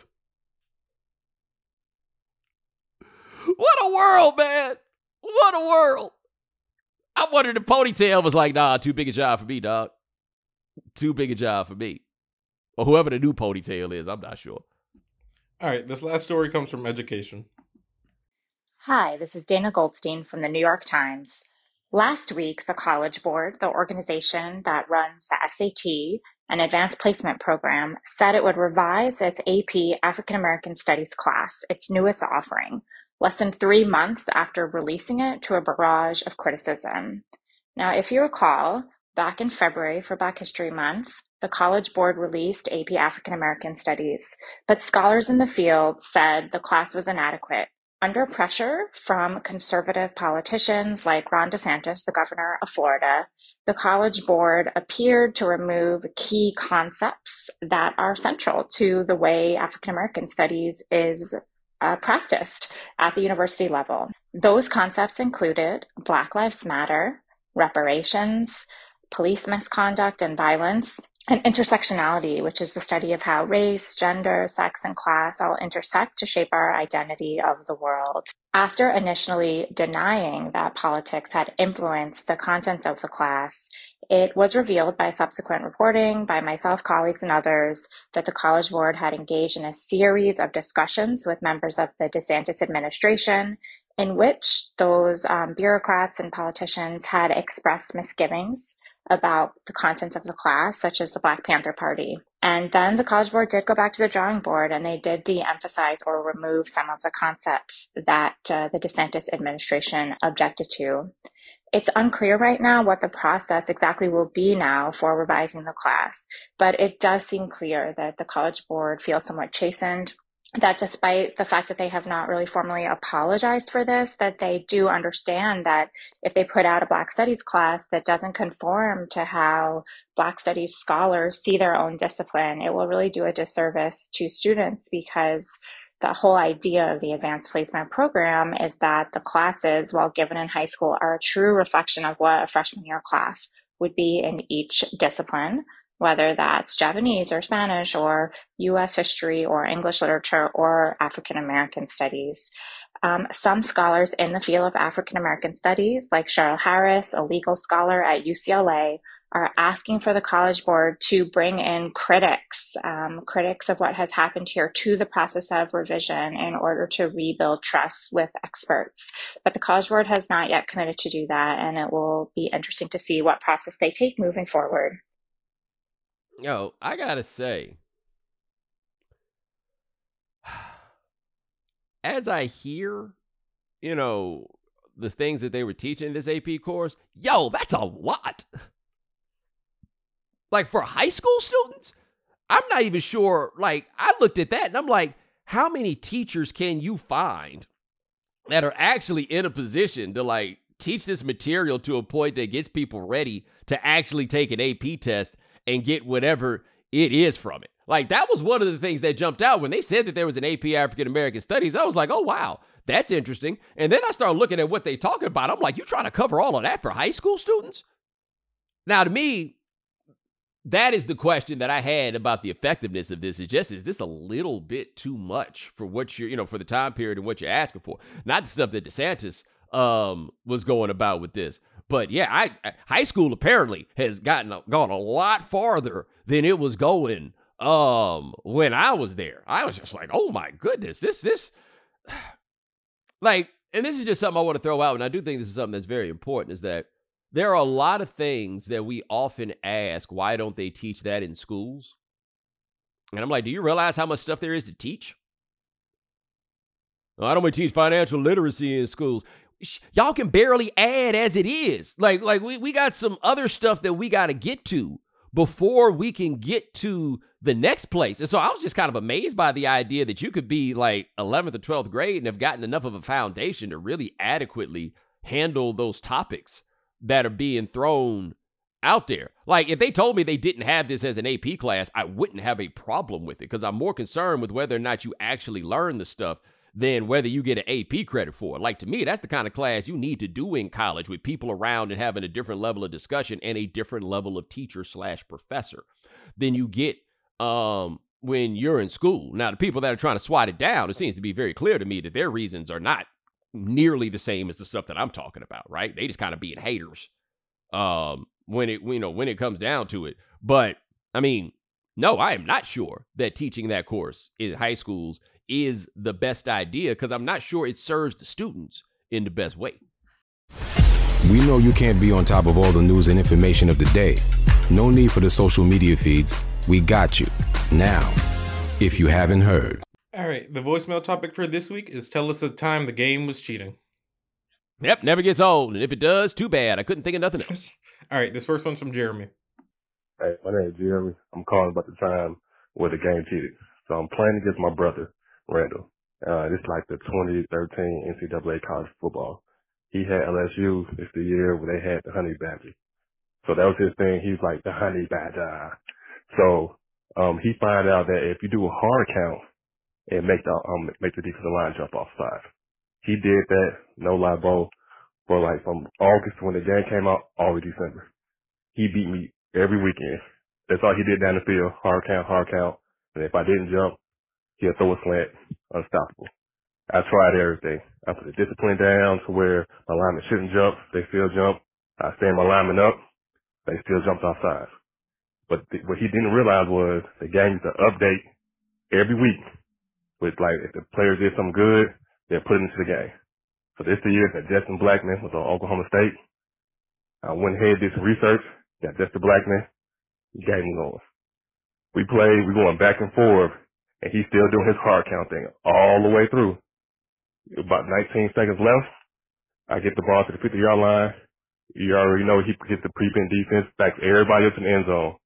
what a world, man. What a world. I wondered if Ponytail was like, nah, too big a job for me, dog. Too big a job for me. Or whoever the new Ponytail is, I'm not sure. All right, this last story comes from education. Hi, this is Dana Goldstein from the New York Times. Last week, the College Board, the organization that runs the SAT and Advanced Placement Program, said it would revise its AP African American Studies class, its newest offering, less than three months after releasing it to a barrage of criticism. Now, if you recall, back in February for Black History Month, the College Board released AP African American Studies, but scholars in the field said the class was inadequate. Under pressure from conservative politicians like Ron DeSantis, the governor of Florida, the College Board appeared to remove key concepts that are central to the way African American studies is uh, practiced at the university level. Those concepts included Black Lives Matter, reparations, police misconduct and violence, and intersectionality, which is the study of how race, gender, sex, and class all intersect to shape our identity of the world. After initially denying that politics had influenced the content of the class, it was revealed by subsequent reporting by myself, colleagues, and others that the College Board had engaged in a series of discussions with members of the DeSantis administration in which those um, bureaucrats and politicians had expressed misgivings about the contents of the class, such as the Black Panther Party. And then the College Board did go back to the drawing board and they did de emphasize or remove some of the concepts that uh, the DeSantis administration objected to. It's unclear right now what the process exactly will be now for revising the class, but it does seem clear that the College Board feels somewhat chastened that despite the fact that they have not really formally apologized for this, that they do understand that if they put out a Black Studies class that doesn't conform to how Black Studies scholars see their own discipline, it will really do a disservice to students because the whole idea of the advanced placement program is that the classes, while given in high school, are a true reflection of what a freshman year class would be in each discipline whether that's Japanese or Spanish or US history or English literature or African American studies. Um, some scholars in the field of African American studies, like Cheryl Harris, a legal scholar at UCLA, are asking for the College Board to bring in critics, um, critics of what has happened here to the process of revision in order to rebuild trust with experts. But the College Board has not yet committed to do that, and it will be interesting to see what process they take moving forward. Yo, I gotta say, <sighs> as I hear, you know, the things that they were teaching in this AP course, yo, that's a lot. Like for high school students, I'm not even sure. Like, I looked at that and I'm like, how many teachers can you find that are actually in a position to like teach this material to a point that gets people ready to actually take an AP test and get whatever it is from it. Like that was one of the things that jumped out when they said that there was an AP African American Studies. I was like, oh wow, that's interesting. And then I started looking at what they talking about. I'm like, you trying to cover all of that for high school students? Now, to me, that is the question that I had about the effectiveness of this. Is just is this a little bit too much for what you're, you know, for the time period and what you're asking for? Not the stuff that DeSantis um was going about with this. But yeah, I, high school apparently has gotten gone a lot farther than it was going um when I was there. I was just like, oh my goodness, this this <sighs> like, and this is just something I want to throw out, and I do think this is something that's very important, is that there are a lot of things that we often ask, why don't they teach that in schools? And I'm like, do you realize how much stuff there is to teach? I don't we teach financial literacy in schools. Y'all can barely add as it is. Like, like we, we got some other stuff that we got to get to before we can get to the next place. And so I was just kind of amazed by the idea that you could be like 11th or 12th grade and have gotten enough of a foundation to really adequately handle those topics that are being thrown out there. Like if they told me they didn't have this as an AP class, I wouldn't have a problem with it because I'm more concerned with whether or not you actually learn the stuff than whether you get an AP credit for it. Like to me, that's the kind of class you need to do in college with people around and having a different level of discussion and a different level of teacher slash professor than you get um, when you're in school. Now, the people that are trying to swat it down, it seems to be very clear to me that their reasons are not nearly the same as the stuff that I'm talking about, right? They just kind of being haters um, when it you know when it comes down to it. But I mean, no, I am not sure that teaching that course in high schools is the best idea because I'm not sure it serves the students in the best way. We know you can't be on top of all the news and information of the day. No need for the social media feeds. We got you. Now, if you haven't heard. All right, the voicemail topic for this week is tell us the time the game was cheating. Yep, never gets old. And if it does, too bad. I couldn't think of nothing else. <laughs> All right, this first one's from Jeremy. Hey, my name is Jeremy. I'm calling about the time where the game cheated. So I'm playing against my brother. Randall. Uh, this is like the 2013 NCAA college football. He had LSU. It's the year where they had the honey badger. So that was his thing. He's like the honey badger. So, um, he find out that if you do a hard count and make the, um, make the defensive line jump off five. He did that, no lie, bro, for like from August when the game came out all of December. He beat me every weekend. That's all he did down the field. Hard count, hard count. And if I didn't jump, He'll throw a slant, unstoppable. I tried everything. I put the discipline down to where my linemen shouldn't jump. They still jump. I stand my linemen up. They still jumped off sides. But th- what he didn't realize was the game used to update every week with like if the players did something good, they're put into the game. So this year that Justin Blackmon was on Oklahoma State. I went ahead, did some research, got Justin Blackmon, game going. We played, we going back and forth and he's still doing his hard count thing all the way through. About 19 seconds left. I get the ball to the 50 yard line. You already know he gets the prevent defense, backs everybody up in the end zone.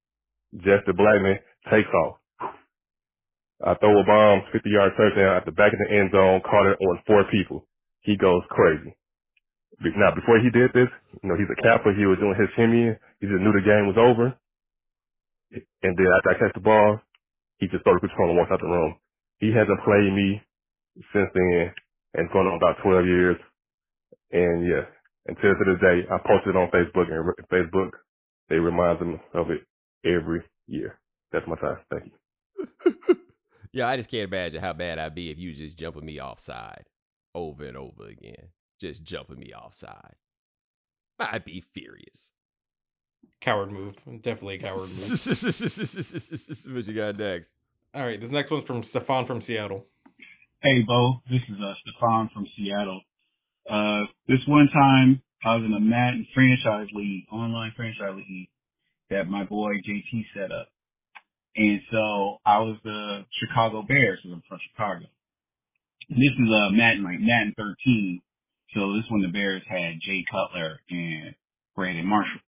Justin Blackmon takes off. I throw a bomb, 50 yard touchdown at the back of the end zone, caught it on four people. He goes crazy. Now, before he did this, you know, he's a capper. He was doing his shimmy. He just knew the game was over. And then after I catch the ball, he just started control and walked out the room. He hasn't played me since then, and it's going on about 12 years. And yeah, until to this day, I posted it on Facebook, and Facebook, they remind me of it every year. That's my time. Thank you. <laughs> yeah, I just can't imagine how bad I'd be if you just jumping me offside over and over again. Just jumping me offside. I'd be furious. Coward move. Definitely a coward move. <laughs> what you got next? All right, this next one's from Stefan from Seattle. Hey, Bo. This is uh, Stefan from Seattle. Uh, this one time, I was in a Madden franchise league, online franchise league, that my boy JT set up. And so I was the Chicago Bears, because I'm from Chicago. And this is uh, Madden, like Madden 13. So this one the Bears had Jay Cutler and Brandon Marshall.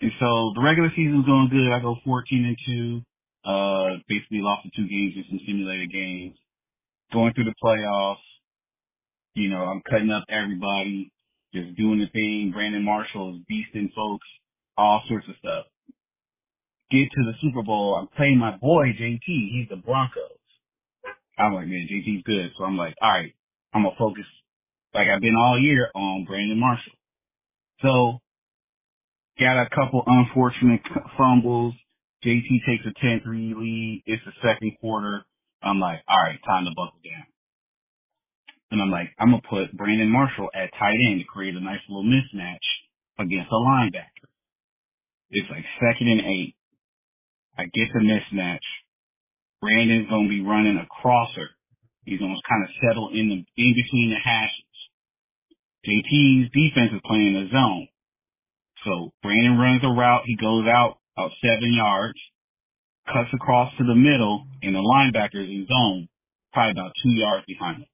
And so the regular season's going good. I go 14 and 2. Uh, basically lost the two games in some simulated games. Going through the playoffs. You know, I'm cutting up everybody, just doing the thing. Brandon Marshall is beasting folks, all sorts of stuff. Get to the Super Bowl. I'm playing my boy JT. He's the Broncos. I'm like, man, JT's good. So I'm like, all right, I'm gonna focus like I've been all year on Brandon Marshall. So Got a couple unfortunate fumbles. JT takes a 10-3 lead. It's the second quarter. I'm like, all right, time to buckle down. And I'm like, I'm gonna put Brandon Marshall at tight end to create a nice little mismatch against a linebacker. It's like second and eight. I get the mismatch. Brandon's gonna be running a crosser. He's gonna kind of settle in the in between the hashes. JT's defense is playing a zone. So Brandon runs a route. He goes out about seven yards, cuts across to the middle, and the linebacker's in zone, probably about two yards behind him.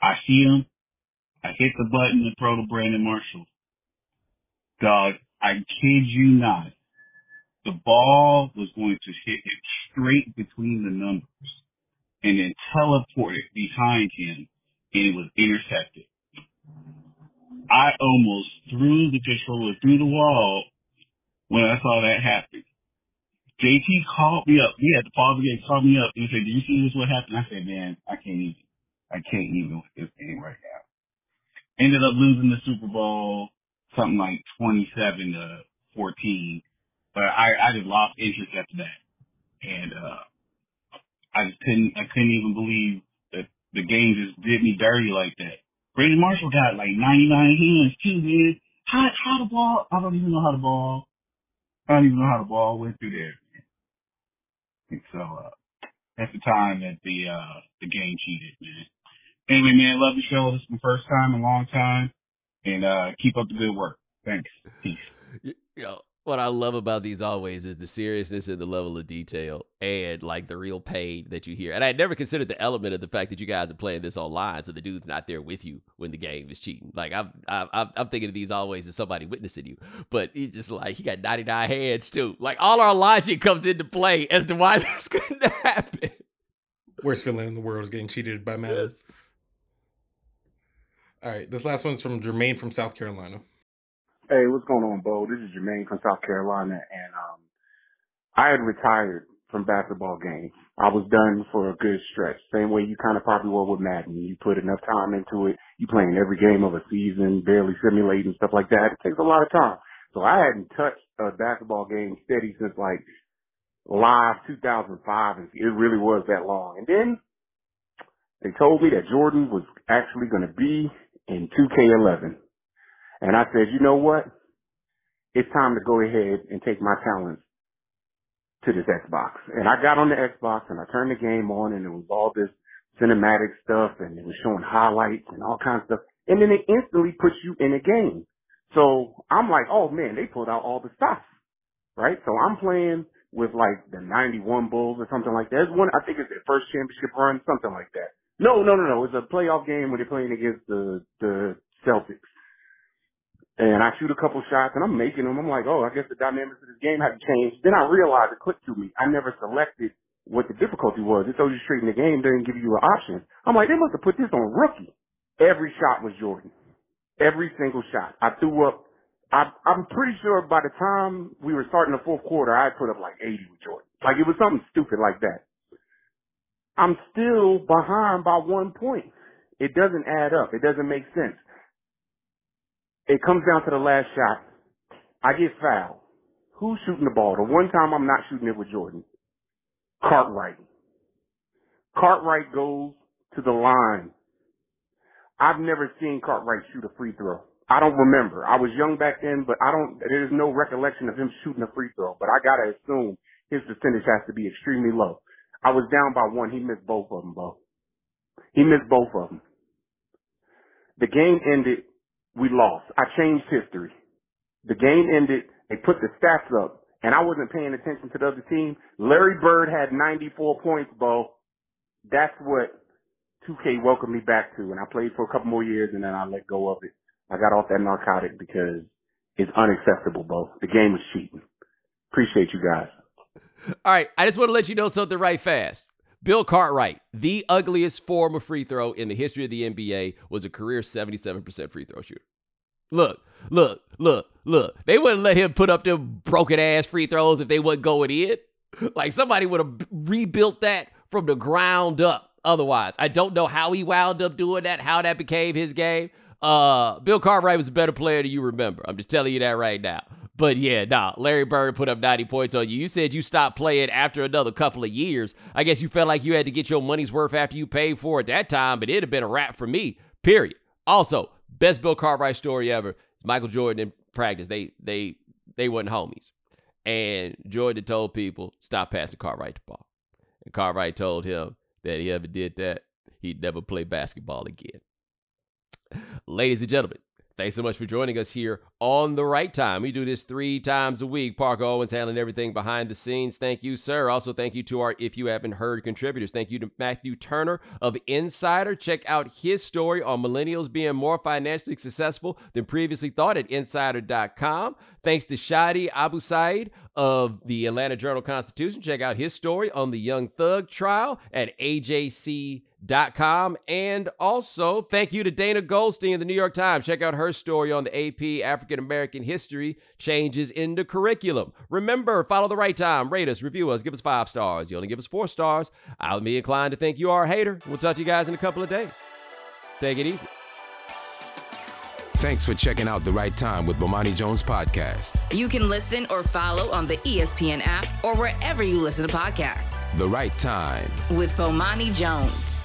I see him. I hit the button to throw to Brandon Marshall. Dog, I kid you not. The ball was going to hit him straight between the numbers and then teleported behind him and it was intercepted. I almost threw the controller through the wall when I saw that happen. JT called me up. He had to pause the game, called me up and he said, Do you see this what happened? I said, Man, I can't even I can't even with this game right now. Ended up losing the Super Bowl something like twenty seven to fourteen. But I, I just lost interest after that. And uh I just couldn't I couldn't even believe that the game just did me dirty like that. Brandon Marshall got like 99 hands too, man. How how the ball? I don't even know how the ball. I don't even know how the ball went through there. So uh, that's the time that the uh the game cheated, man. Anyway, man, love the show. This is my first time in a long time, and uh keep up the good work. Thanks. Peace. Know, what I love about these always is the seriousness and the level of detail and like the real pain that you hear. And I had never considered the element of the fact that you guys are playing this online, so the dude's not there with you when the game is cheating. Like I'm, I'm, I'm thinking of these always as somebody witnessing you, but he's just like he got 99 hands too. Like all our logic comes into play as to why <laughs> this couldn't <laughs> happen. Worst feeling in the world is getting cheated by Madden. All right, this last one's from Jermaine from South Carolina. Hey, what's going on, Bo? This is Jermaine from South Carolina, and um, I had retired from basketball games. I was done for a good stretch. Same way you kind of probably were with Madden. You put enough time into it. You playing every game of a season, barely simulating stuff like that. It takes a lot of time. So I hadn't touched a basketball game steady since like live 2005, and it really was that long. And then they told me that Jordan was actually going to be in 2K11. And I said, you know what? It's time to go ahead and take my talents to this Xbox. And I got on the Xbox and I turned the game on and it was all this cinematic stuff and it was showing highlights and all kinds of stuff. And then it instantly puts you in a game. So I'm like, oh man, they pulled out all the stuff. Right? So I'm playing with like the 91 Bulls or something like that. It's one, I think it's their first championship run, something like that. No, no, no, no. It's a playoff game where they're playing against the, the Celtics. And I shoot a couple shots and I'm making them. I'm like, oh, I guess the dynamics of this game haven't changed. Then I realized it clicked to me. I never selected what the difficulty was. It told you straight in the game, didn't give you an option. I'm like, they must have put this on rookie. Every shot was Jordan. Every single shot. I threw up. I, I'm pretty sure by the time we were starting the fourth quarter, I put up like 80 with Jordan. Like it was something stupid like that. I'm still behind by one point. It doesn't add up. It doesn't make sense. It comes down to the last shot. I get fouled. Who's shooting the ball? The one time I'm not shooting it with Jordan. Cartwright. Cartwright goes to the line. I've never seen Cartwright shoot a free throw. I don't remember. I was young back then, but I don't, there's no recollection of him shooting a free throw, but I gotta assume his percentage has to be extremely low. I was down by one. He missed both of them, Bo. He missed both of them. The game ended we lost. I changed history. The game ended. They put the stats up, and I wasn't paying attention to the other team. Larry Bird had 94 points, Bo. That's what 2K welcomed me back to, and I played for a couple more years, and then I let go of it. I got off that narcotic because it's unacceptable, Bo. The game is cheating. Appreciate you guys. All right, I just want to let you know something right fast. Bill Cartwright, the ugliest form of free throw in the history of the NBA, was a career 77% free throw shooter. Look, look, look, look. They wouldn't let him put up them broken ass free throws if they wasn't going in. Like somebody would have rebuilt that from the ground up. Otherwise, I don't know how he wound up doing that, how that became his game. Uh, Bill Cartwright was a better player than you remember. I'm just telling you that right now. But yeah, nah, Larry Bird put up 90 points on you. You said you stopped playing after another couple of years. I guess you felt like you had to get your money's worth after you paid for it that time, but it'd have been a wrap for me, period. Also, best Bill Cartwright story ever is Michael Jordan in practice. They they they wasn't homies. And Jordan told people, stop passing Cartwright the ball. And Cartwright told him that he ever did that, he'd never play basketball again. Ladies and gentlemen, Thanks so much for joining us here on the right time. We do this three times a week. Parker Owens handling everything behind the scenes. Thank you, sir. Also, thank you to our If You Haven't Heard contributors. Thank you to Matthew Turner of Insider. Check out his story on millennials being more financially successful than previously thought at insider.com. Thanks to Shaddi Abusaid of the Atlanta Journal Constitution. Check out his story on the Young Thug trial at AJC com. And also, thank you to Dana Goldstein of the New York Times. Check out her story on the AP African American History Changes in the Curriculum. Remember, follow the right time, rate us, review us, give us five stars. You only give us four stars. I'll be inclined to think you are a hater. We'll talk to you guys in a couple of days. Take it easy. Thanks for checking out The Right Time with Bomani Jones podcast. You can listen or follow on the ESPN app or wherever you listen to podcasts. The Right Time with Bomani Jones.